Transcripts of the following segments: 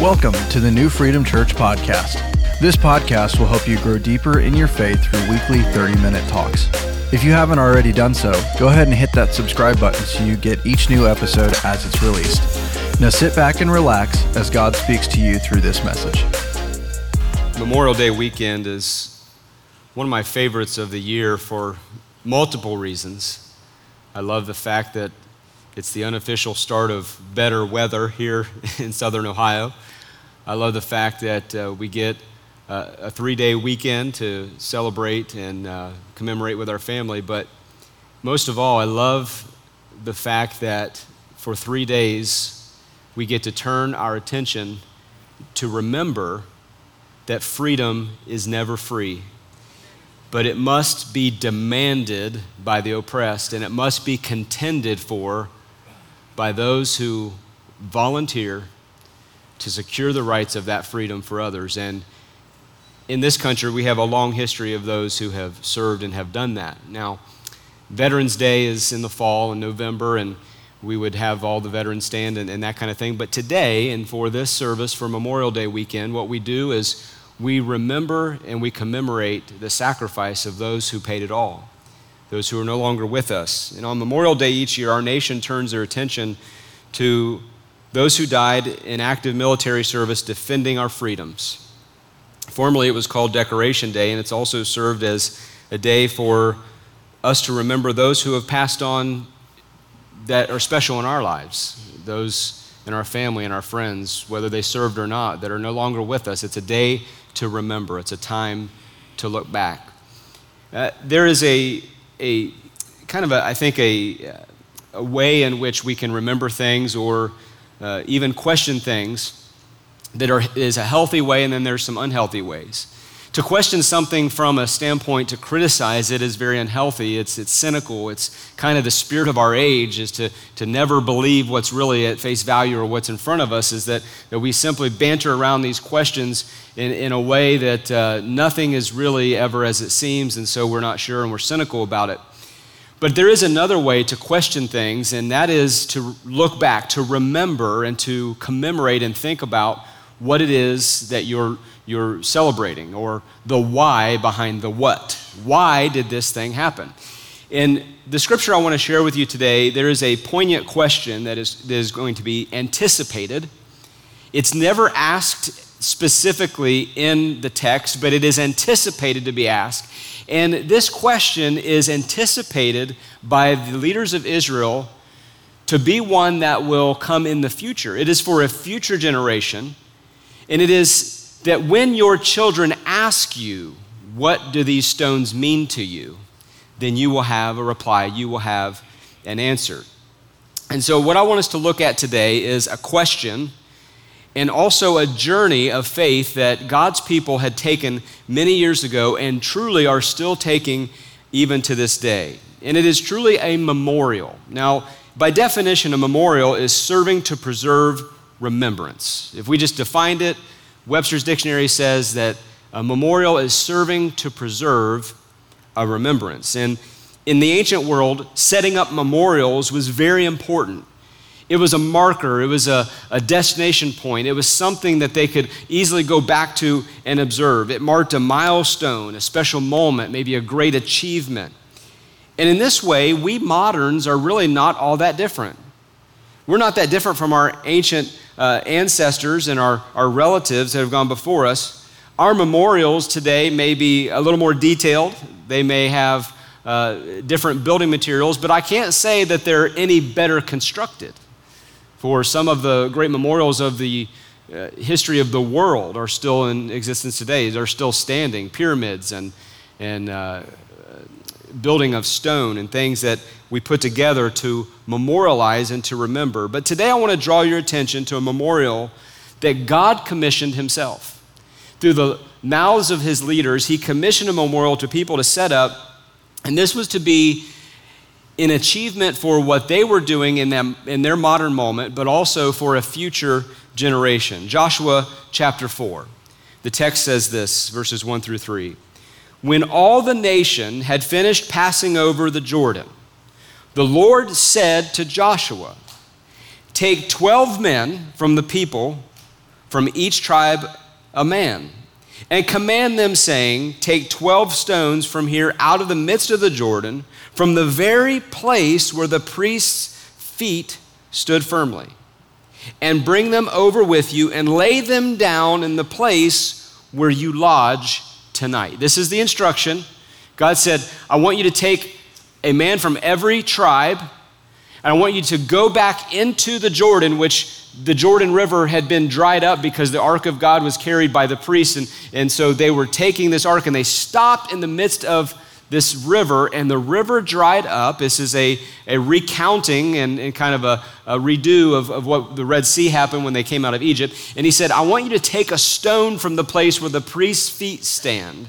Welcome to the New Freedom Church podcast. This podcast will help you grow deeper in your faith through weekly 30 minute talks. If you haven't already done so, go ahead and hit that subscribe button so you get each new episode as it's released. Now sit back and relax as God speaks to you through this message. Memorial Day weekend is one of my favorites of the year for multiple reasons. I love the fact that it's the unofficial start of better weather here in southern Ohio. I love the fact that uh, we get uh, a three day weekend to celebrate and uh, commemorate with our family. But most of all, I love the fact that for three days we get to turn our attention to remember that freedom is never free, but it must be demanded by the oppressed and it must be contended for by those who volunteer to secure the rights of that freedom for others. And in this country, we have a long history of those who have served and have done that. Now, Veterans Day is in the fall in November, and we would have all the veterans stand and, and, that kind of thing. But today, and for this service for Memorial Day weekend, what we do is we remember and we commemorate the sacrifice of those who paid it all, those who are no longer with us. And on Memorial Day each year, our nation turns their attention to those who died in active military service defending our freedoms. Formerly, it was called Decoration Day, and it's also served as a day for us to remember those who have passed on that are special in our lives, those in our family and our friends, whether they served or not, that are no longer with us. It's a day to remember, it's a time to look back. Uh, there is a, a kind of, a, I think, a, a way in which we can remember things or uh, even question things that are, is a healthy way, and then there's some unhealthy ways. To question something from a standpoint to criticize it is very unhealthy. It's, it's cynical. It's kind of the spirit of our age is to, to never believe what's really at face value or what's in front of us, is that, that we simply banter around these questions in, in a way that uh, nothing is really ever as it seems, and so we're not sure and we're cynical about it. But there is another way to question things, and that is to look back, to remember, and to commemorate and think about what it is that you're, you're celebrating, or the why behind the what. Why did this thing happen? In the scripture I want to share with you today, there is a poignant question that is, that is going to be anticipated. It's never asked specifically in the text, but it is anticipated to be asked. And this question is anticipated by the leaders of Israel to be one that will come in the future. It is for a future generation. And it is that when your children ask you, What do these stones mean to you? then you will have a reply, you will have an answer. And so, what I want us to look at today is a question and also a journey of faith that God's people had taken many years ago and truly are still taking even to this day. And it is truly a memorial. Now, by definition, a memorial is serving to preserve remembrance. If we just defined it, Webster's dictionary says that a memorial is serving to preserve a remembrance. And in the ancient world, setting up memorials was very important. It was a marker, it was a, a destination point, it was something that they could easily go back to and observe. It marked a milestone, a special moment, maybe a great achievement. And in this way, we moderns are really not all that different. We're not that different from our ancient uh, ancestors and our, our relatives that have gone before us. Our memorials today may be a little more detailed, they may have uh, different building materials, but I can't say that they're any better constructed for some of the great memorials of the uh, history of the world are still in existence today. They're still standing, pyramids and, and uh, building of stone and things that we put together to memorialize and to remember. But today I want to draw your attention to a memorial that God commissioned Himself. Through the mouths of His leaders, He commissioned a memorial to people to set up, and this was to be in achievement for what they were doing in, them, in their modern moment, but also for a future generation. Joshua chapter 4. The text says this, verses 1 through 3. When all the nation had finished passing over the Jordan, the Lord said to Joshua, Take 12 men from the people from each tribe a man, and command them, saying, Take 12 stones from here out of the midst of the Jordan, from the very place where the priest's feet stood firmly, and bring them over with you, and lay them down in the place where you lodge tonight. This is the instruction. God said, I want you to take a man from every tribe and I want you to go back into the Jordan, which the Jordan River had been dried up because the Ark of God was carried by the priests. And, and so they were taking this Ark and they stopped in the midst of this river, and the river dried up. This is a, a recounting and, and kind of a, a redo of, of what the Red Sea happened when they came out of Egypt. And he said, I want you to take a stone from the place where the priest's feet stand.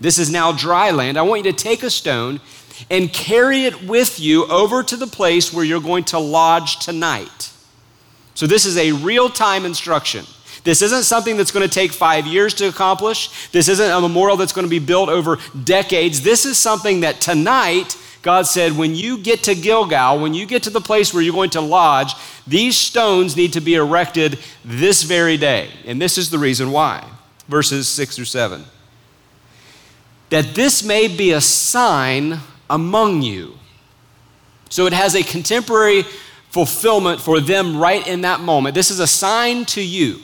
This is now dry land. I want you to take a stone and carry it with you over to the place where you're going to lodge tonight. So, this is a real time instruction. This isn't something that's going to take five years to accomplish. This isn't a memorial that's going to be built over decades. This is something that tonight, God said, when you get to Gilgal, when you get to the place where you're going to lodge, these stones need to be erected this very day. And this is the reason why. Verses 6 through 7. That this may be a sign among you. So it has a contemporary fulfillment for them right in that moment. This is a sign to you.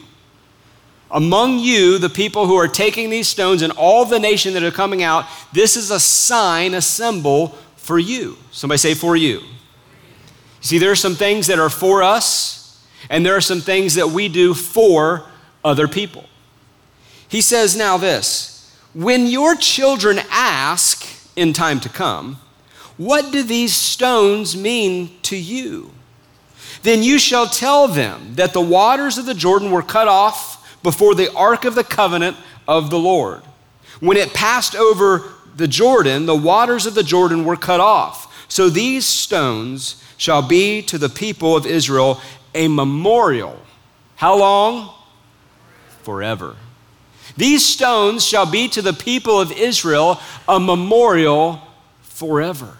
Among you, the people who are taking these stones and all the nation that are coming out, this is a sign, a symbol for you. Somebody say, for you. You see, there are some things that are for us, and there are some things that we do for other people. He says now this when your children ask, in time to come, What do these stones mean to you? Then you shall tell them that the waters of the Jordan were cut off before the ark of the covenant of the Lord. When it passed over the Jordan, the waters of the Jordan were cut off. So these stones shall be to the people of Israel a memorial. How long? Forever. These stones shall be to the people of Israel a memorial forever.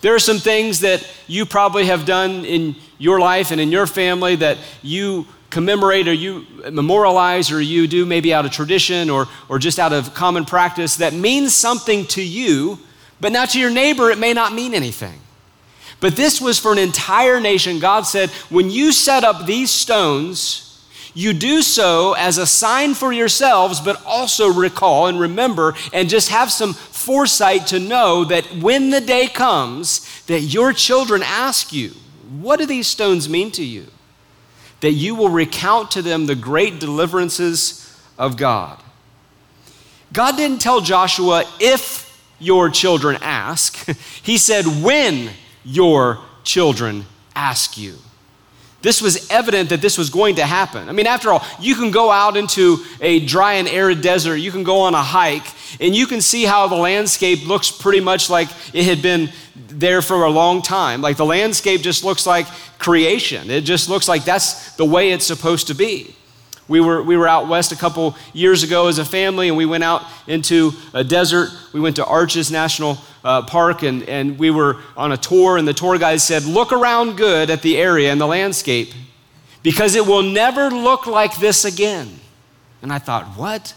There are some things that you probably have done in your life and in your family that you commemorate or you memorialize or you do maybe out of tradition or, or just out of common practice that means something to you, but now to your neighbor it may not mean anything. But this was for an entire nation. God said, when you set up these stones, you do so as a sign for yourselves, but also recall and remember and just have some foresight to know that when the day comes that your children ask you, What do these stones mean to you? That you will recount to them the great deliverances of God. God didn't tell Joshua if your children ask, He said when your children ask you. This was evident that this was going to happen. I mean, after all, you can go out into a dry and arid desert, you can go on a hike, and you can see how the landscape looks pretty much like it had been there for a long time. Like the landscape just looks like creation, it just looks like that's the way it's supposed to be. We were, we were out west a couple years ago as a family, and we went out into a desert. We went to Arches National uh, Park, and, and we were on a tour, and the tour guide said, Look around good at the area and the landscape, because it will never look like this again. And I thought, What?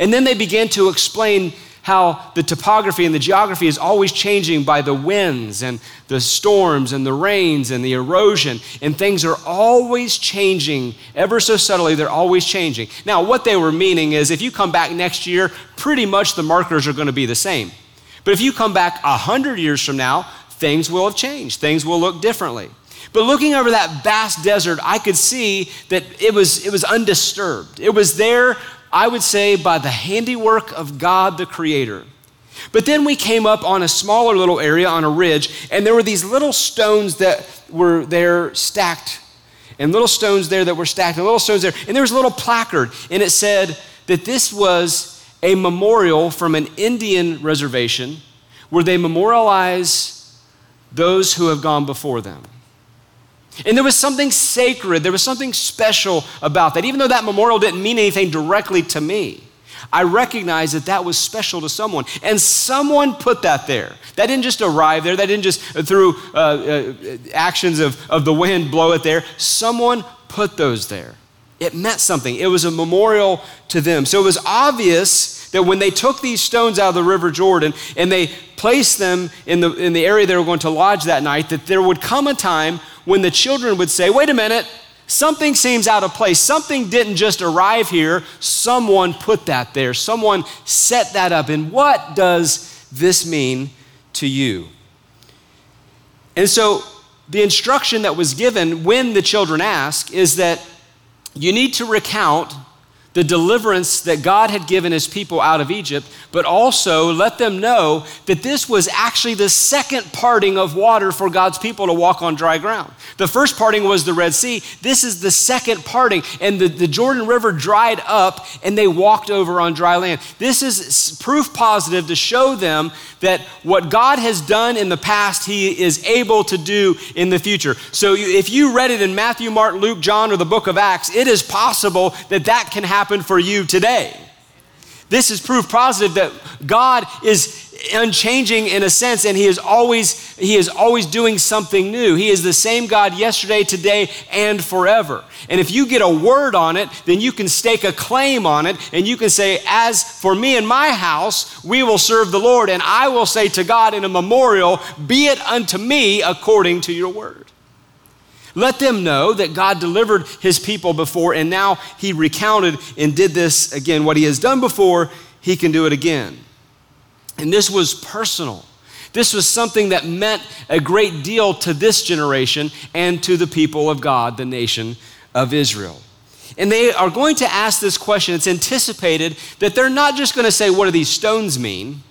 And then they began to explain how the topography and the geography is always changing by the winds and the storms and the rains and the erosion, and things are always changing ever so subtly. They're always changing. Now, what they were meaning is if you come back next year, pretty much the markers are going to be the same. But if you come back a hundred years from now, things will have changed. Things will look differently. But looking over that vast desert, I could see that it was, it was undisturbed. It was there I would say, by the handiwork of God the Creator. But then we came up on a smaller little area on a ridge, and there were these little stones that were there stacked, and little stones there that were stacked, and little stones there. And there was a little placard, and it said that this was a memorial from an Indian reservation where they memorialize those who have gone before them. And there was something sacred, there was something special about that. Even though that memorial didn't mean anything directly to me, I recognized that that was special to someone. And someone put that there. That didn't just arrive there, that didn't just uh, through uh, uh, actions of, of the wind blow it there. Someone put those there. It meant something. It was a memorial to them. So it was obvious that when they took these stones out of the River Jordan and they placed them in the, in the area they were going to lodge that night, that there would come a time when the children would say, Wait a minute, something seems out of place. Something didn't just arrive here, someone put that there, someone set that up. And what does this mean to you? And so the instruction that was given when the children ask is that you need to recount the deliverance that God had given his people out of Egypt, but also let them know that this was actually the second parting of water for God's people to walk on dry ground. The first parting was the Red Sea. This is the second parting, and the, the Jordan River dried up and they walked over on dry land. This is proof positive to show them that what God has done in the past, he is able to do in the future. So if you read it in Matthew, Mark, Luke, John, or the book of Acts, it is possible that that can happen happen for you today. This is proof positive that God is unchanging in a sense and he is always he is always doing something new. He is the same God yesterday, today and forever. And if you get a word on it, then you can stake a claim on it and you can say as for me and my house, we will serve the Lord and I will say to God in a memorial, be it unto me according to your word. Let them know that God delivered his people before, and now he recounted and did this again. What he has done before, he can do it again. And this was personal. This was something that meant a great deal to this generation and to the people of God, the nation of Israel. And they are going to ask this question. It's anticipated that they're not just going to say, What do these stones mean?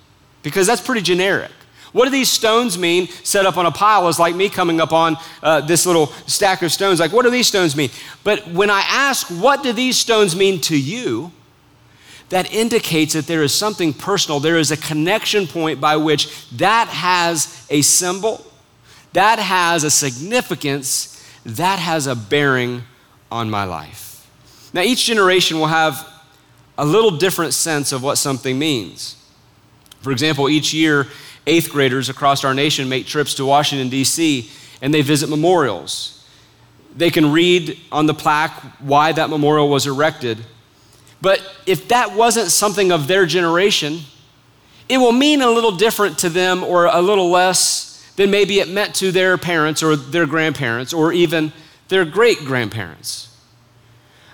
Because that's pretty generic. What do these stones mean set up on a pile? Is like me coming up on uh, this little stack of stones. Like, what do these stones mean? But when I ask, what do these stones mean to you? That indicates that there is something personal. There is a connection point by which that has a symbol, that has a significance, that has a bearing on my life. Now, each generation will have a little different sense of what something means. For example, each year eighth graders across our nation make trips to Washington, D.C., and they visit memorials. They can read on the plaque why that memorial was erected. But if that wasn't something of their generation, it will mean a little different to them or a little less than maybe it meant to their parents or their grandparents or even their great grandparents.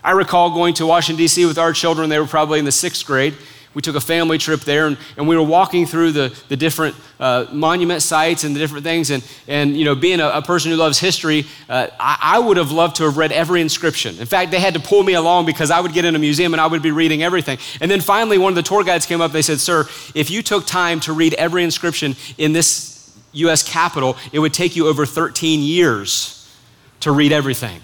I recall going to Washington, D.C. with our children. They were probably in the sixth grade we took a family trip there and, and we were walking through the, the different uh, monument sites and the different things. And, and you know, being a, a person who loves history, uh, I, I, would have loved to have read every inscription. In fact, they had to pull me along because I would get in a museum and I would be reading everything. And then finally, one of the tour guides came up. They said, Sir, if you took time to read every inscription in this U.S. Capitol, it would take you over 13 years to read everything.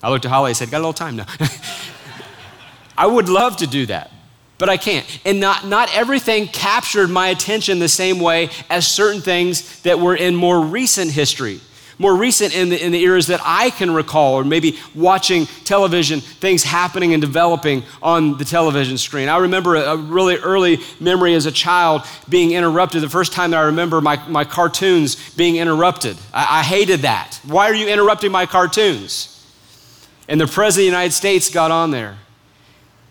I looked at Holly and said, Got a little time now. I would love to do that but I can't. And not, not everything captured my attention the same way as certain things that were in more recent history, more recent in the, in the eras that I can recall, or maybe watching television, things happening and developing on the television screen. I remember a, really early memory as a child being interrupted. The first time that I remember my, my cartoons being interrupted. I, I hated that. Why are you interrupting my cartoons? And the President of the United States got on there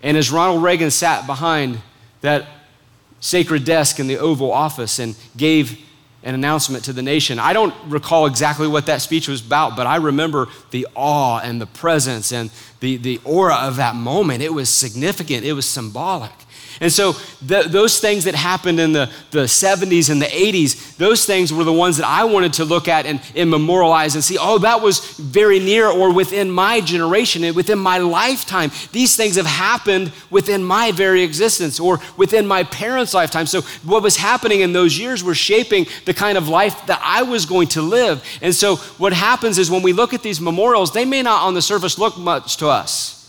and as Ronald Reagan sat behind that sacred desk in the Oval Office and gave an announcement to the nation. I don't recall exactly what that speech was about, but I remember the awe and the presence and the, the aura of that moment. It was significant, it was symbolic. And so th- those things that happened in the, the 70s and the 80s, those things were the ones that I wanted to look at and, and memorialize and see, oh, that was very near or within my generation and within my lifetime. These things have happened within my very existence or within my parents' lifetime. So what was happening in those years were shaping the kind of life that I was going to live. And so what happens is when we look at these memorials, they may not on the surface look much to us.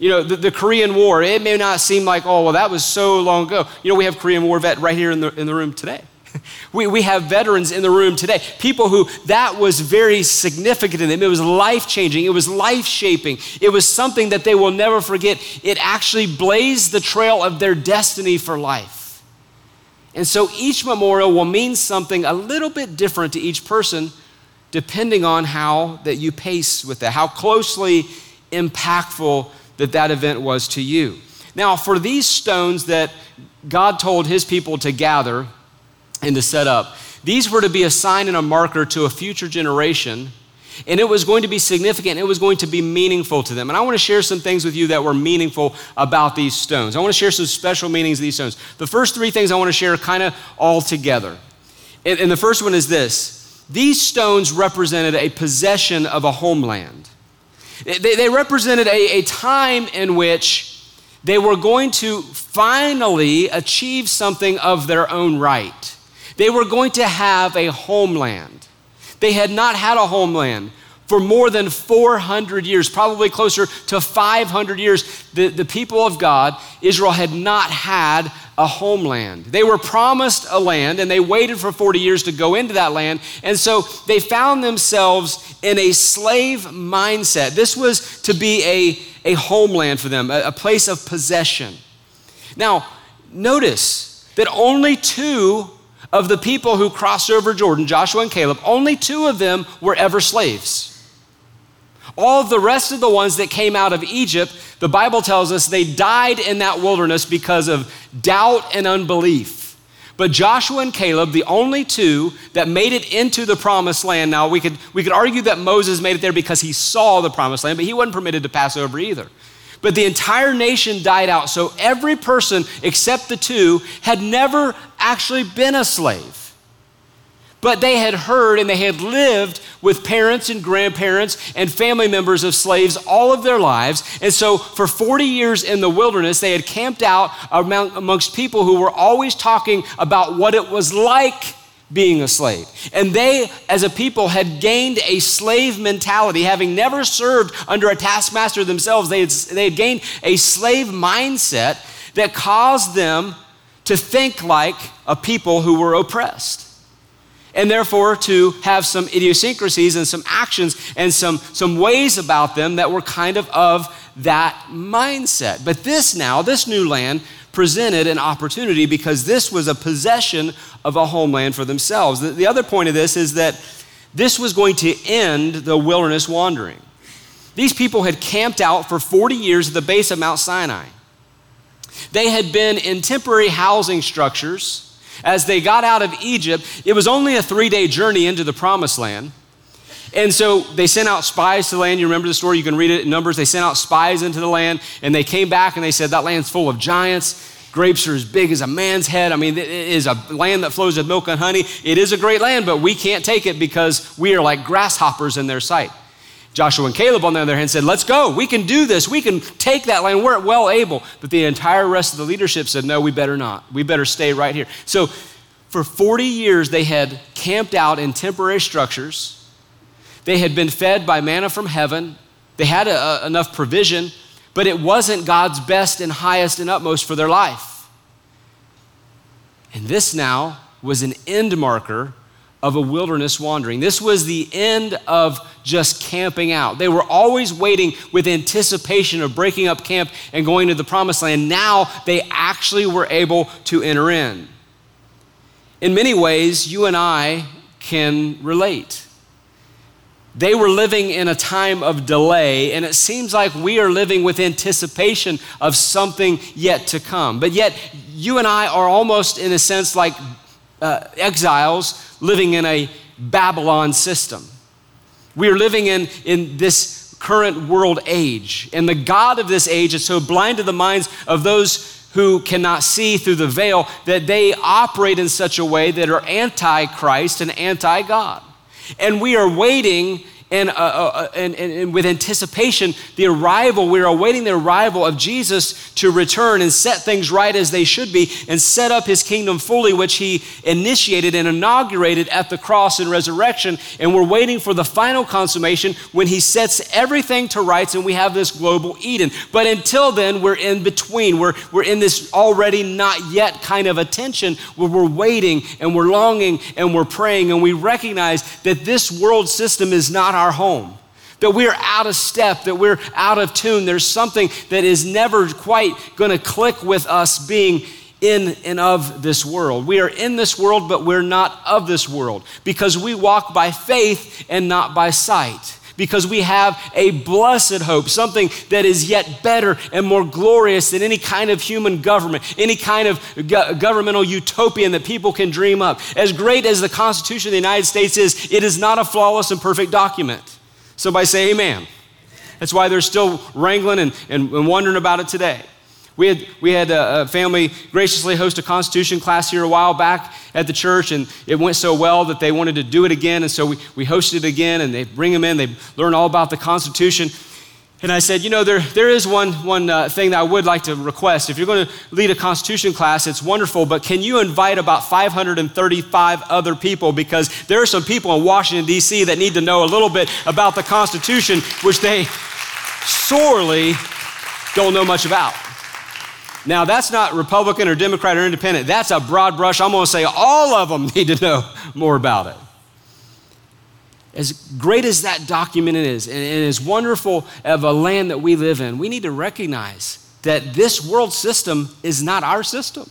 You know, the, the, Korean War, it may not seem like, oh, well, that was so long ago. You know, we have Korean War vet right here in the, in the room today. we, we have veterans in the room today, people who that was very significant in them. It was life changing, it was life shaping, it was something that they will never forget. It actually blazed the trail of their destiny for life. And so each memorial will mean something a little bit different to each person depending on how that you pace with that, how closely impactful that that event was to you. Now, for these stones that God told his people to gather and to set up, these were to be a sign and a marker to a future generation and it was going to be significant, it was going to be meaningful to them. And I want to share some things with you that were meaningful about these stones. I want to share some special meanings of these stones. The first three things I want to share kind of all together. And, and the first one is this these stones represented a possession of a homeland, they, they represented a, a time in which they were going to finally achieve something of their own right. They were going to have a homeland. They had not had a homeland for more than 400 years, probably closer to 500 years. The, the people of God, Israel, had not had a homeland. They were promised a land and they waited for 40 years to go into that land. And so they found themselves in a slave mindset. This was to be a, a homeland for them, a, a place of possession. Now, notice that only two of the people who crossed over Jordan, Joshua and Caleb, only two of them were ever slaves. All the rest of the ones that came out of Egypt, the Bible tells us they died in that wilderness because of doubt and unbelief. But Joshua and Caleb, the only two that made it into the promised land. Now, we could, we could argue that Moses made it there because he saw the promised land, but he wasn't permitted to pass over either. But the entire nation died out. So every person except the two had never actually been a slave. But they had heard and they had lived with parents and grandparents and family members of slaves all of their lives. And so, for 40 years in the wilderness, they had camped out amongst people who were always talking about what it was like being a slave. And they, as a people, had gained a slave mentality. Having never served under a taskmaster themselves, they had, they had gained a slave mindset that caused them to think like a people who were oppressed. And therefore, to have some idiosyncrasies and some actions and some, some ways about them that were kind of of that mindset. But this now, this new land, presented an opportunity because this was a possession of a homeland for themselves. The, the other point of this is that this was going to end the wilderness wandering. These people had camped out for 40 years at the base of Mount Sinai. They had been in temporary housing structures. As they got out of Egypt, it was only a three day journey into the promised land. And so they sent out spies to the land. You remember the story? You can read it in Numbers. They sent out spies into the land, and they came back and they said, That land's full of giants. Grapes are as big as a man's head. I mean, it is a land that flows with milk and honey. It is a great land, but we can't take it because we are like grasshoppers in their sight. Joshua and Caleb, on the other hand, said, Let's go. We can do this. We can take that land. We're well able. But the entire rest of the leadership said, No, we better not. We better stay right here. So for 40 years, they had camped out in temporary structures they had been fed by manna from heaven, they had a, a, enough provision, but it wasn't God's best and highest and utmost for their life. And this now was an end marker of a wilderness wandering. This was the end of just camping out. They were always waiting with anticipation of breaking up camp and going to the promised land. Now they actually were able to enter in. In many ways, you and I can relate. They were living in a time of delay, and it seems like we are living with anticipation of something yet to come. But yet, you and I are almost, in a sense, like uh, exiles living in a Babylon system. We are living in, in this current world age, and the God of this age is so blind to the minds of those who cannot see through the veil that they operate in such a way that are anti Christ and anti God. And we are waiting and, uh, uh, uh, and, and, and, with anticipation the arrival, we're awaiting the arrival of Jesus to return and set things right as they should be and set up his kingdom fully, which he initiated and inaugurated at the cross and resurrection. And we're waiting for the final consummation when he sets everything to rights and we have this global Eden. But until then, we're in between. We're, we're in this already not yet kind of attention where we're waiting and we're longing and we're praying and we recognize that this world system is not our home. That we're out of step, that we're out of tune. There's something that is never quite going to click with us being in and of this world. We are in this world, but we're not of this world because we walk by faith and not by sight because we have a blessed hope, something that is yet better and more glorious than any kind of human government, any kind of go- governmental utopian that people can dream up. As great as the Constitution of the United States is, it is not a flawless and perfect document. Somebody say amen. That's why they're still wrangling and, and, and wondering about it today. We had, we had a, a, family graciously host a Constitution class here a while back at the church, and it went so well that they wanted to do it again. And so we, we hosted it again, and they bring them in, they learn all about the Constitution. And I said, you know, there, there is one, one uh, thing that I would like to request. If you're going to lead a Constitution class, it's wonderful, but can you invite about 535 other people? Because there are some people in Washington, D.C. that need to know a little bit about the Constitution, which they sorely don't know much about. Now, that's not Republican or Democrat or independent. That's a broad brush. I'm going to say all of them need to know more about it. As great as that document is, and as wonderful of a land that we live in, we need to recognize that this world system is not our system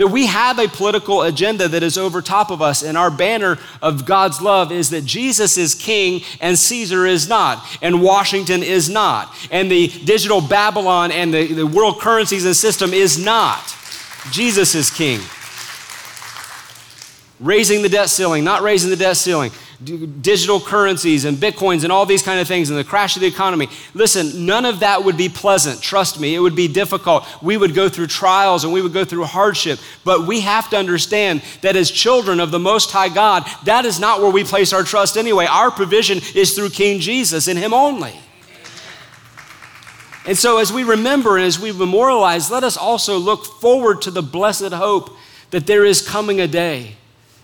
that we have a political agenda that is over top of us, and our banner of God's love is that Jesus is king and Caesar is not, and Washington is not, and the digital Babylon and the, the world currencies and system is not. Jesus is king. Raising the debt ceiling, not raising the debt ceiling digital currencies and bitcoins and all these kind of things and the crash of the economy. Listen, none of that would be pleasant. Trust me, it would be difficult. We would go through trials and we would go through hardship. But we have to understand that as children of the Most High God, that is not where we place our trust anyway. Our provision is through King Jesus and Him only. And so, as we remember and as we memorialize, let us also look forward to the blessed hope that there is coming a day,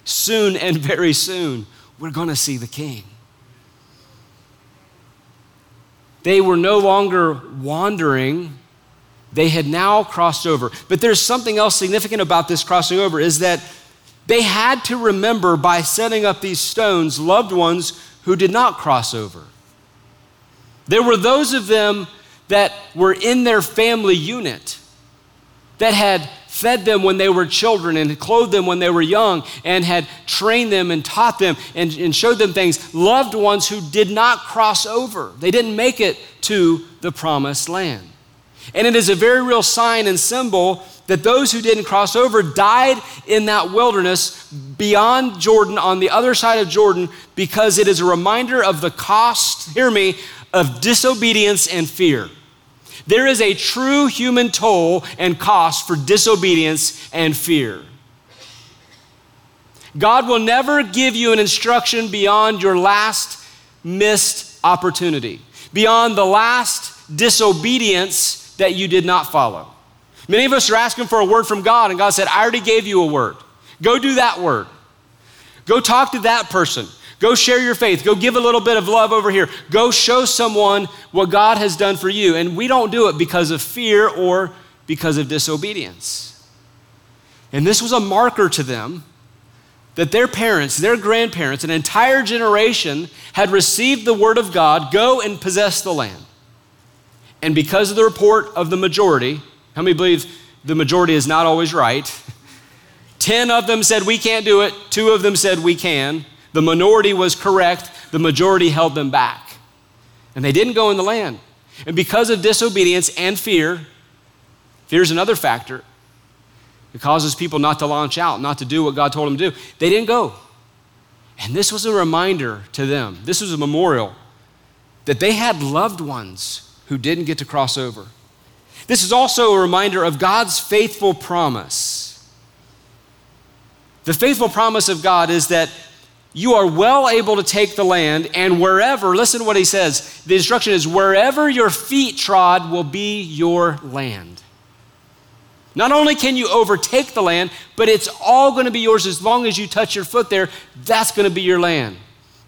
soon and very soon, we're going to see the king. They were no longer wandering, they had now crossed over. But there's something else significant about this crossing over is that they had to remember by setting up these stones loved ones who did not cross over. There were those of them that were in their family unit that had fed them when they were children and clothed them when they were young and had trained them and taught them and, and showed them things, loved ones who did not cross over. They didn't make it to the promised land. And it is a very real sign and symbol that those who didn't cross over died in that wilderness beyond Jordan, on the other side of Jordan, because it is a reminder of the cost, hear me, of disobedience and fear. There is a true human toll and cost for disobedience and fear. God will never give you an instruction beyond your last missed opportunity, beyond the last disobedience that you did not follow. Many of us are asking for a word from God, and God said, I already gave you a word. Go do that word. Go talk to that person. Go share your faith. Go give a little bit of love over here. Go show someone what God has done for you. And we don't do it because of fear or because of disobedience. And this was a marker to them that their parents, their grandparents, an entire generation had received the word of God go and possess the land. And because of the report of the majority, how many believe the majority is not always right? Ten of them said, We can't do it. Two of them said, We can. The minority was correct, the majority held them back. And they didn't go in the land. And because of disobedience and fear, fear is another factor. It causes people not to launch out, not to do what God told them to do. They didn't go. And this was a reminder to them, this was a memorial that they had loved ones who didn't get to cross over. This is also a reminder of God's faithful promise. The faithful promise of God is that you are well able to take the land, and wherever, listen to what he says. The instruction is wherever your feet trod will be your land. Not only can you overtake the land, but it's all going to be yours as long as you touch your foot there. That's going to be your land.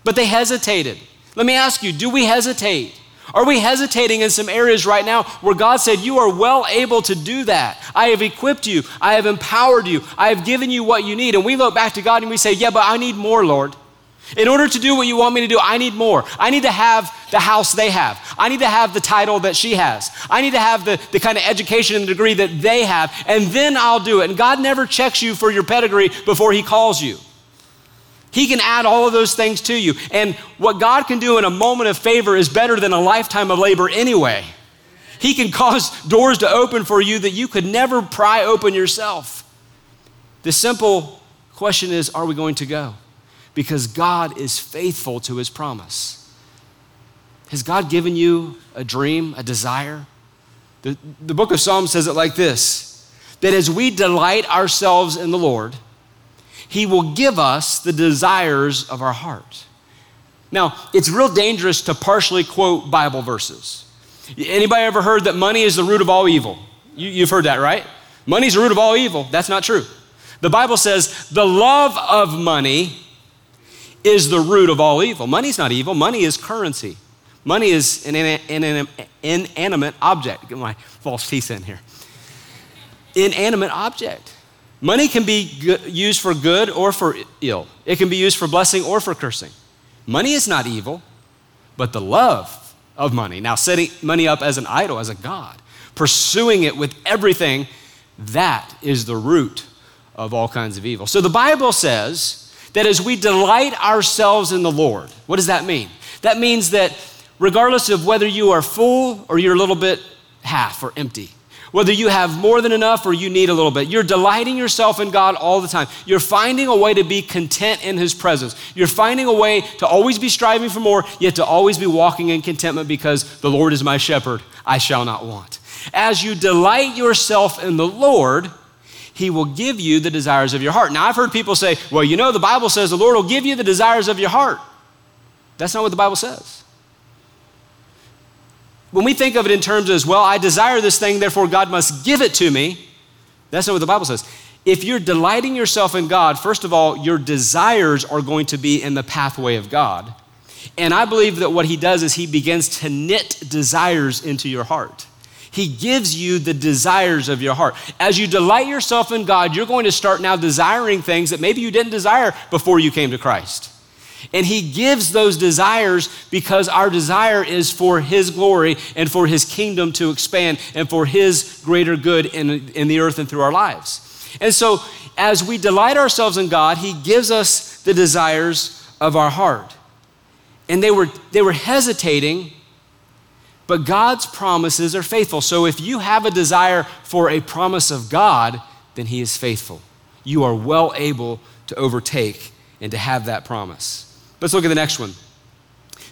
But they hesitated. Let me ask you do we hesitate? Are we hesitating in some areas right now where God said, You are well able to do that? I have equipped you, I have empowered you, I have given you what you need. And we look back to God and we say, Yeah, but I need more, Lord. In order to do what you want me to do, I need more. I need to have the house they have. I need to have the title that she has. I need to have the, the kind of education and degree that they have, and then I'll do it. And God never checks you for your pedigree before He calls you. He can add all of those things to you. And what God can do in a moment of favor is better than a lifetime of labor anyway. He can cause doors to open for you that you could never pry open yourself. The simple question is are we going to go? Because God is faithful to his promise. Has God given you a dream, a desire? The, the book of Psalms says it like this that as we delight ourselves in the Lord, he will give us the desires of our heart. Now, it's real dangerous to partially quote Bible verses. Anybody ever heard that money is the root of all evil? You, have heard that, right? Money's the root of all evil. That's not true. The Bible says the love of money is the root of all evil. Money's not evil, money is currency. Money is an inanimate object. Get my false teeth in here. Inanimate object. Money can be used for good or for ill. It can be used for blessing or for cursing. Money is not evil, but the love of money. Now, setting money up as an idol, as a God, pursuing it with everything, that is the root of all kinds of evil. So the Bible says that as we delight ourselves in the Lord, what does that mean? That means that regardless of whether you are full or you're a little bit half or empty, whether you have more than enough or you need a little bit, you're delighting yourself in God all the time. You're finding a way to be content in His presence. You're finding a way to always be striving for more, yet to always be walking in contentment because the Lord is my shepherd, I shall not want. As you delight yourself in the Lord, He will give you the desires of your heart. Now, I've heard people say, well, you know, the Bible says the Lord will give you the desires of your heart. That's not what the Bible says when we think of it in terms as, well, I desire this thing, therefore God must give it to me, that's not what the Bible says. If you're delighting yourself in God, first of all, your desires are going to be in the pathway of God. And I believe that what he does is he begins to knit desires into your heart. He gives you the desires of your heart. As you delight yourself in God, you're going to start now desiring things that maybe you didn't desire before you came to Christ. And He gives those desires because our desire is for His glory and for His kingdom to expand and for His greater good in, in the earth and through our lives. And so, as we delight ourselves in God, He gives us the desires of our heart. And they were, they were hesitating, but God's promises are faithful. So, if you have a desire for a promise of God, then He is faithful. You are well able to overtake and to have that promise. Let's look at the next one.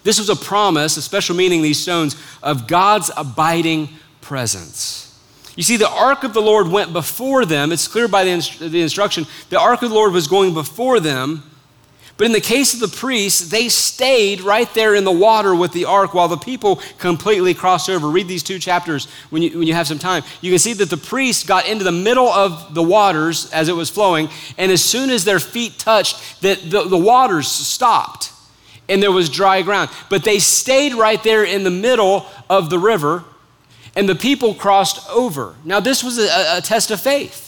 This was a promise, a special meaning, these stones, of God's abiding presence. You see, the ark of the Lord went before them. It's clear by the, inst- the instruction. The ark of the Lord was going before them but in the case of the priests, they stayed right there in the water with the ark while the people completely crossed over. Read these two chapters when you, when you have some time. You can see that the priests got into the middle of the waters as it was flowing, and as soon as their feet touched, the, the, the waters stopped and there was dry ground. But they stayed right there in the middle of the river, and the people crossed over. Now, this was a, a test of faith.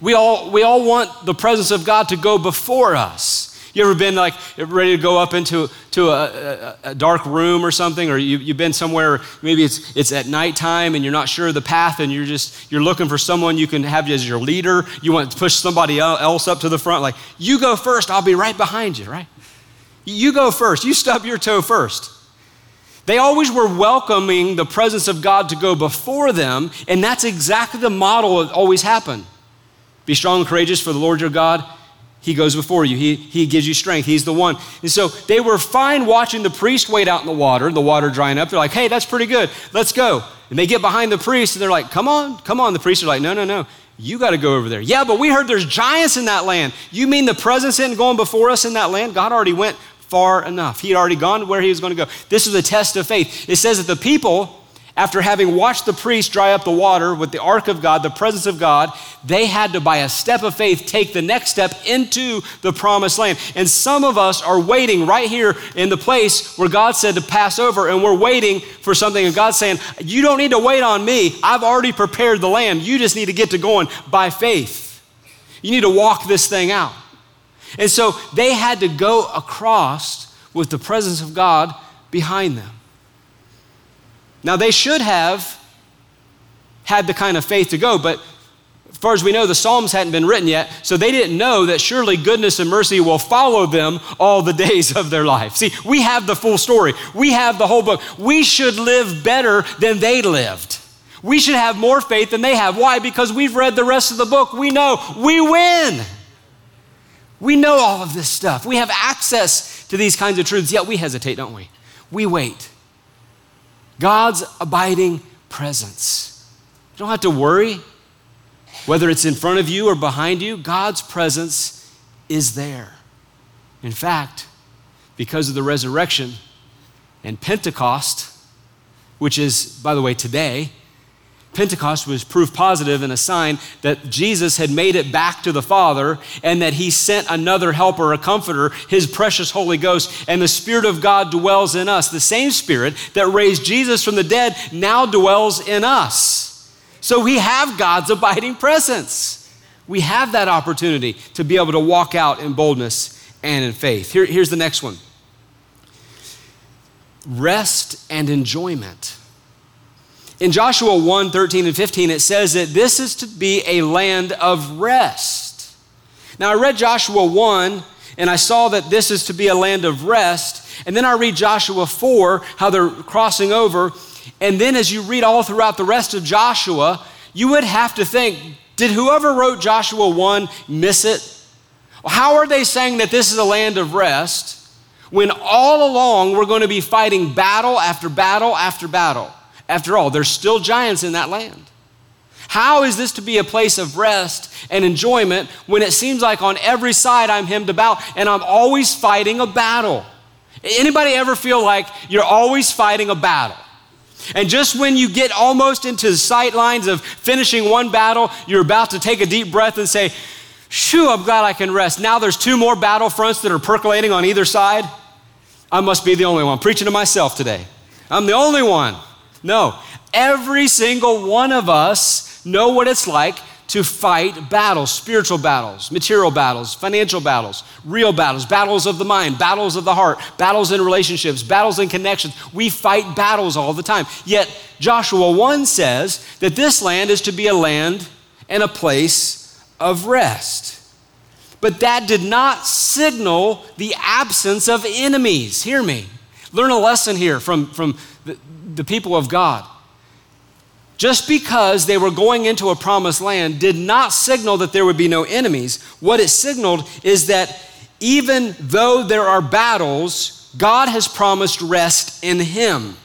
We all, we all want the presence of God to go before us. You ever been like ready to go up into to a, a, a dark room or something, or you, have been somewhere, maybe it's, it's at nighttime and you're not sure of the path and you're just, you're looking for someone you can have as your leader. You want to push somebody else up to the front, like, you go first, I'll be right behind you, right? You go first, you stub your toe first. They always were welcoming the presence of God to go before them, and that's exactly the model that always happened. Be strong and courageous, for the Lord your God, He goes before you. He, he gives you strength. He's the one. And so they were fine watching the priest wait out in the water, the water drying up. They're like, hey, that's pretty good. Let's go. And they get behind the priest and they're like, come on, come on. The priests are like, no, no, no. You got to go over there. Yeah, but we heard there's giants in that land. You mean the presence isn't going before us in that land? God already went far enough. He had already gone where he was going to go. This was a test of faith. It says that the people after having watched the priest dry up the water with the ark of God, the presence of God, they had to, by a step of faith, take the next step into the promised land. And some of us are waiting right here in the place where God said to pass over, and we're waiting for something. And God's saying, You don't need to wait on me. I've already prepared the land. You just need to get to going by faith. You need to walk this thing out. And so they had to go across with the presence of God behind them. Now, they should have had the kind of faith to go, but As far as we know, the Psalms hadn't been written yet, so they didn't know that surely goodness and mercy will follow them all the days of their life. See, we have the full story, we have the whole book. We should live better than they lived. We should have more faith than they have. Why? Because we've read the rest of the book. We know we win. We know all of this stuff. We have access to these kinds of truths, yet we hesitate, don't we? We wait. God's abiding presence. You don't have to worry whether it's in front of you or behind you, God's presence is there. In fact, because of the resurrection and Pentecost, which is, by the way, today, Pentecost was proof positive and a sign that Jesus had made it back to the Father and that He sent another helper, a comforter, His precious Holy Ghost, and the Spirit of God dwells in us. The same Spirit that raised Jesus from the dead now dwells in us. So we have God's abiding presence. We have that opportunity to be able to walk out in boldness and in faith. Here, here's the next one rest and enjoyment. In Joshua 1 13 and 15, it says that this is to be a land of rest. Now, I read Joshua 1 and I saw that this is to be a land of rest. And then I read Joshua 4, how they're crossing over, and then as you read all throughout the rest of Joshua, you would have to think did whoever wrote Joshua 1 miss it? How are they saying that this is a land of rest when all along we're going to be fighting battle after battle after battle? After all, there's still giants in that land. How is this to be a place of rest and enjoyment when it seems like on every side I'm hemmed about and I'm always fighting a battle? Anybody ever feel like you're always fighting a battle? And just when you get almost into the sight lines of finishing one battle, you're about to take a deep breath and say, Shoo, I'm glad I can rest. Now there's two more battle fronts that are percolating on either side. I must be the only one. I'm preaching to myself today. I'm the only one. No, every single one of us know what it's like to fight battles, spiritual battles, material battles, financial battles, real battles, battles of the mind, battles of the heart, battles in relationships, battles in connections. We fight battles all the time. Yet Joshua 1 says that this land is to be a land and a place of rest. But that did not signal the absence of enemies. Hear me. Learn a lesson here from, from the, the people of God just because they were going into a promised land did not signal that there would be no enemies. What it signaled is that even though there are battles, God has promised rest in Him.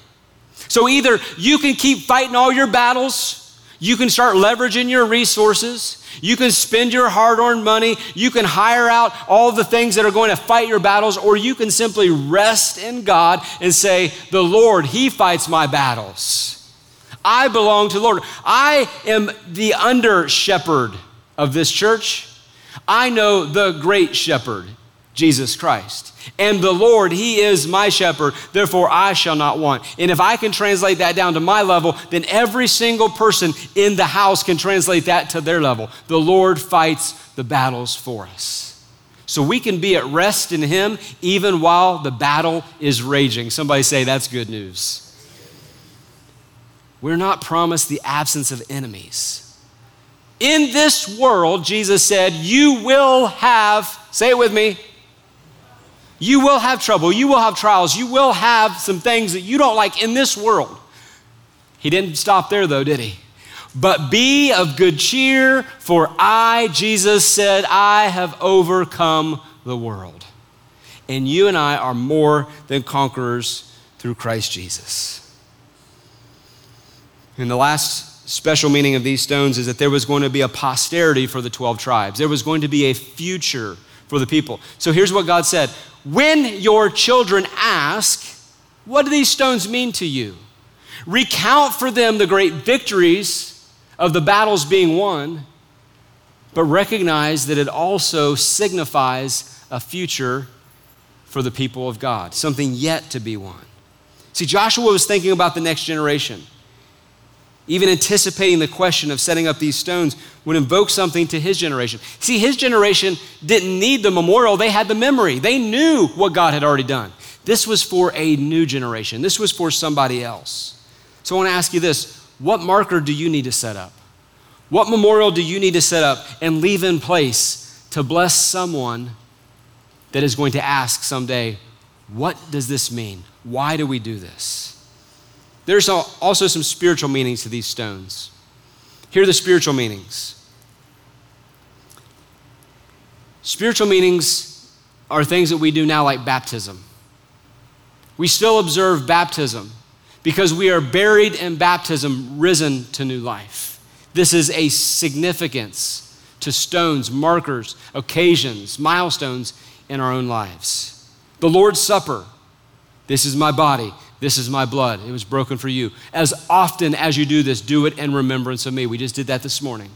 So either you can keep fighting all your battles, you can start leveraging your resources, you can spend your hard earned money, you can hire out all the things that are going to fight your battles, or you can simply rest in God and say, The Lord, He fights my battles. I belong to the Lord. I am the under shepherd of this church. I know the great shepherd, Jesus Christ. And the Lord, He is my shepherd, therefore I shall not want. And if I can translate that down to my level, then every single person in the house can translate that to their level. The Lord fights the battles for us. So we can be at rest in Him even while the battle is raging. Somebody say, That's good news. We're not promised the absence of enemies. In this world, Jesus said, you will have, say it with me, you will have trouble, you will have trials, you will have some things that you don't like in this world. He didn't stop there though, did he? But be of good cheer, for I, Jesus said, I have overcome the world. And you and I are more than conquerors through Christ Jesus. And the last special meaning of these stones is that there was going to be a posterity for the 12 tribes. There was going to be a future for the people. So here's what God said When your children ask, What do these stones mean to you? Recount for them the great victories of the battles being won, but recognize that it also signifies a future for the people of God, something yet to be won. See, Joshua was thinking about the next generation even anticipating the question of setting up these stones would invoke something to his generation. See, his generation didn't need the memorial, they had the memory. They knew what God had already done. This was for a new generation, this was for somebody else. So I want to ask you this what marker do you need to set up? What memorial do you need to set up and leave in place to bless someone that is going to ask someday, What does this mean? Why do we do this? There's also some spiritual meanings to these stones. Here are the spiritual meanings. Spiritual meanings are things that we do now, like baptism. We still observe baptism because we are buried in baptism, risen to new life. This is a significance to stones, markers, occasions, milestones in our own lives. The Lord's Supper. This is my body. This is my blood. It was broken for you. As often as you do this, do it in remembrance of me. We just did that this morning.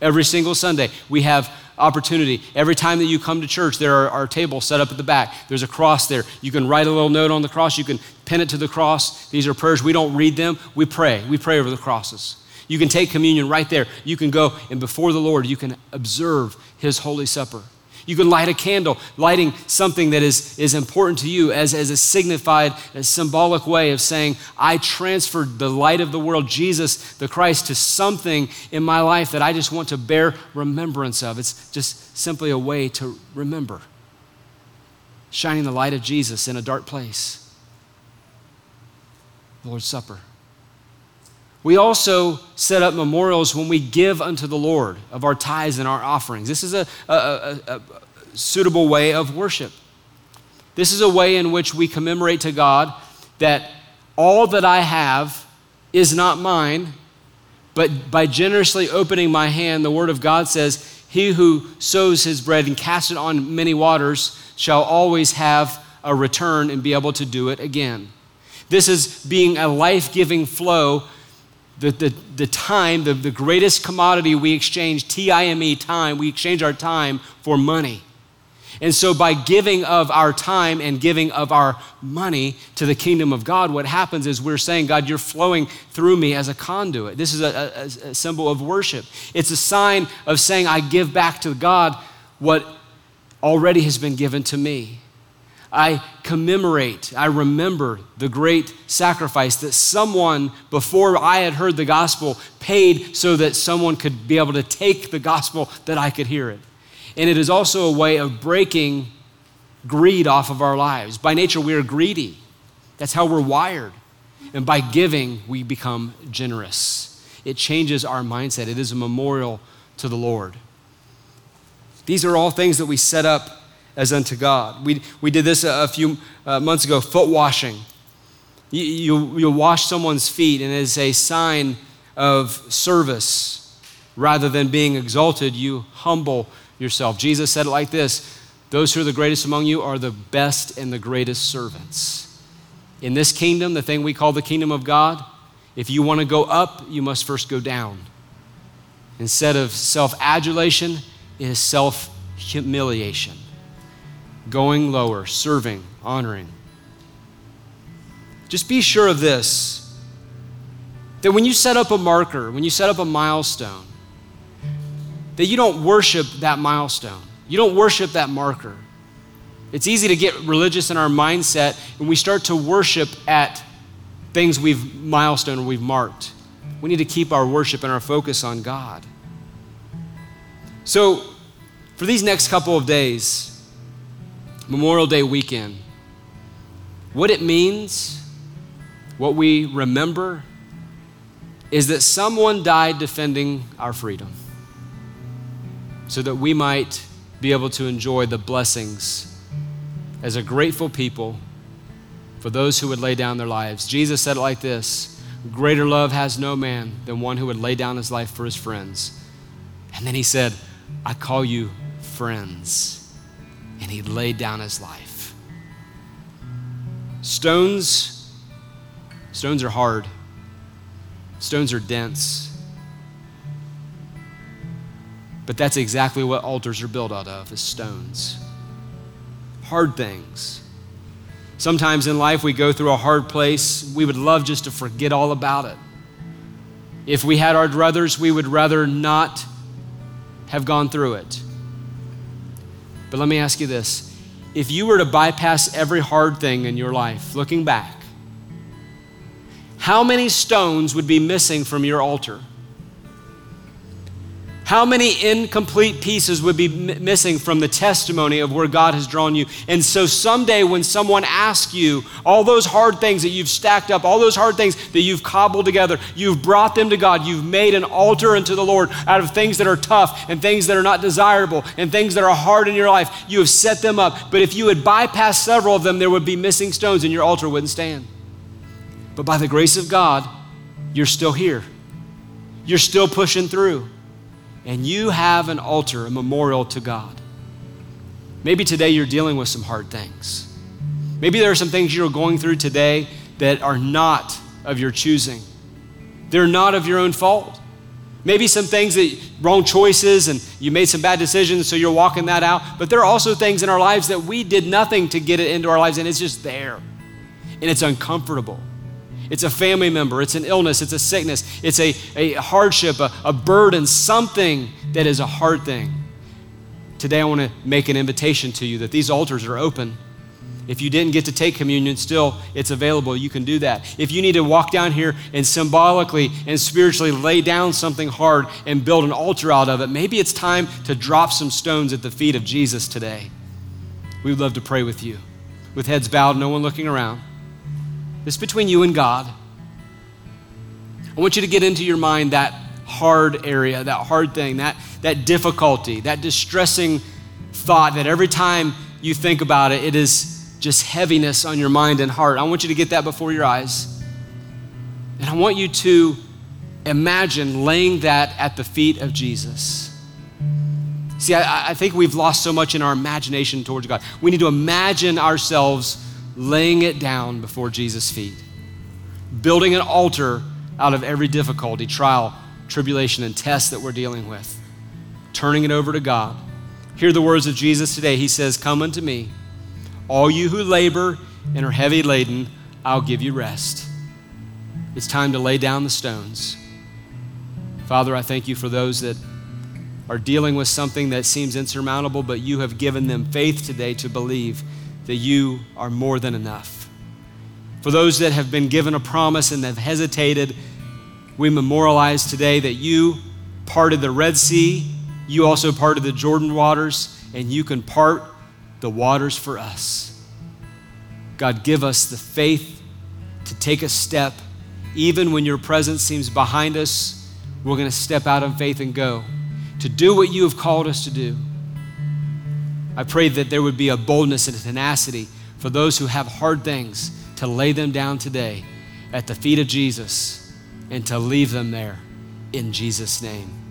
Every single Sunday, we have opportunity. Every time that you come to church, there are, are tables set up at the back. There's a cross there. You can write a little note on the cross. You can pin it to the cross. These are prayers. We don't read them, we pray. We pray over the crosses. You can take communion right there. You can go and before the Lord, you can observe His Holy Supper. You can light a candle, lighting something that is, is important to you as, as a signified, a symbolic way of saying, I transferred the light of the world, Jesus the Christ, to something in my life that I just want to bear remembrance of. It's just simply a way to remember. Shining the light of Jesus in a dark place. The Lord's Supper. We also set up memorials when we give unto the Lord of our tithes and our offerings. This is a, a, a, a, suitable way of worship. This is a way in which we commemorate to God that all that I have is not mine, but by generously opening my hand, the Word of God says, He who sows his bread and casts it on many waters shall always have a return and be able to do it again. This is being a life giving flow the, the, the time, the, the greatest commodity we exchange, T I M E, time, we exchange our time for money. And so, by giving of our time and giving of our money to the kingdom of God, what happens is we're saying, God, you're flowing through me as a conduit. This is a, a, a symbol of worship. It's a sign of saying, I give back to God what already has been given to me. I commemorate, I remember the great sacrifice that someone before I had heard the gospel paid so that someone could be able to take the gospel that I could hear it. And it is also a way of breaking greed off of our lives. By nature, we are greedy. That's how we're wired. And by giving, we become generous. It changes our mindset. It is a memorial to the Lord. These are all things that we set up as unto God. We, we did this a, a few uh, months ago foot washing. You, you, you wash someone's feet, and as a sign of service, rather than being exalted, you humble yourself. Jesus said it like this Those who are the greatest among you are the best and the greatest servants. In this kingdom, the thing we call the kingdom of God, if you want to go up, you must first go down. Instead of self adulation, it is self humiliation going lower, serving, honoring. Just be sure of this that when you set up a marker, when you set up a milestone, that you don't worship that milestone. You don't worship that marker. It's easy to get religious in our mindset and we start to worship at things we've milestone or we've marked. We need to keep our worship and our focus on God. So, for these next couple of days, Memorial Day weekend, what it means, what we remember, is that someone died defending our freedom so that we might be able to enjoy the blessings as a grateful people for those who would lay down their lives. Jesus said it like this Greater love has no man than one who would lay down his life for his friends. And then he said, I call you friends and he laid down his life. Stones, stones are hard. Stones are dense. But that's exactly what altars are built out of, is stones. Hard things. Sometimes in life we go through a hard place. We would love just to forget all about it. If we had our druthers, we would rather not have gone through it. But let me ask you this if you were to bypass every hard thing in your life, looking back, how many stones would be missing from your altar? How many incomplete pieces would be m- missing from the testimony of where God has drawn you? And so someday when someone asks you all those hard things that you've stacked up, all those hard things that you've cobbled together, you've brought them to God, you've made an altar unto the Lord out of things that are tough and things that are not desirable and things that are hard in your life. You have set them up. But if you had bypassed several of them, there would be missing stones and your altar wouldn't stand. But by the grace of God, you're still here. You're still pushing through and you have an altar, a memorial to God. Maybe today you're dealing with some hard things. Maybe there are some things you're going through today that are not of your choosing. They're not of your own fault. Maybe some things that wrong choices and you made some bad decisions, so you're walking that out. But there are also things in our lives that we did nothing to get it into our lives, and it's just there. And it's uncomfortable. It's a family member, it's an illness, it's a sickness, it's a, a hardship, a, a burden, something that is a hard thing. Today, I want to make an invitation to you that these altars are open. If you didn't get to take communion, still it's available. You can do that. If you need to walk down here and symbolically and spiritually lay down something hard and build an altar out of it, maybe it's time to drop some stones at the feet of Jesus today. We would love to pray with you. With heads bowed, no one looking around. It's between you and God. I want you to get into your mind that hard area, that hard thing, that, that difficulty, that distressing thought that every time you think about it, it is just heaviness on your mind and heart. I want you to get that before your eyes. And I want you to imagine laying that at the feet of Jesus. See, I, I think we've lost so much in our imagination towards God. We need to imagine ourselves laying it down before Jesus' feet, building an altar out of every difficulty, trial, tribulation, and test that we're dealing with, turning it over to God. Hear the words of Jesus today. He says, Come unto me, all you who labor and are heavy laden, I'll give you rest. It's time to lay down the stones. Father, I thank you for those that are dealing with something that seems insurmountable, but you have given them faith today to believe that you are more than enough. For those that have been given a promise and have hesitated, we memorialize today that you parted the Red Sea, you also parted the Jordan waters, and you can part the waters for us. God, give us the faith to take a step. Even when your presence seems behind us, we're going to step out in faith and go to do what you have called us to do. I pray that there would be a boldness and a tenacity for those who have hard things to lay them down today at the feet of Jesus and to leave them there in Jesus' name.